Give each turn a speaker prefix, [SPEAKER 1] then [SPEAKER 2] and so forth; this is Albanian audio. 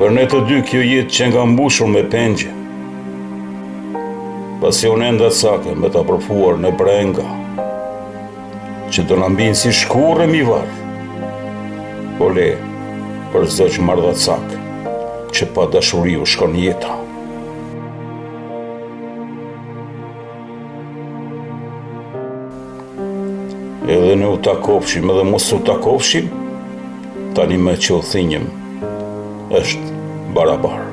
[SPEAKER 1] Për ne të dy kjo jetë qenka mbushur me pengje, pasi unë endacake mbeta përvëluar në brenga, që do na mbijnë si shkurre mbi varr, po le për zogj mardhacakë, që pa dashuri u shkon jeta. Edhe në u takofshim, edhe mos u takofshim, tani meqë u thinjëm, është
[SPEAKER 2] barabar.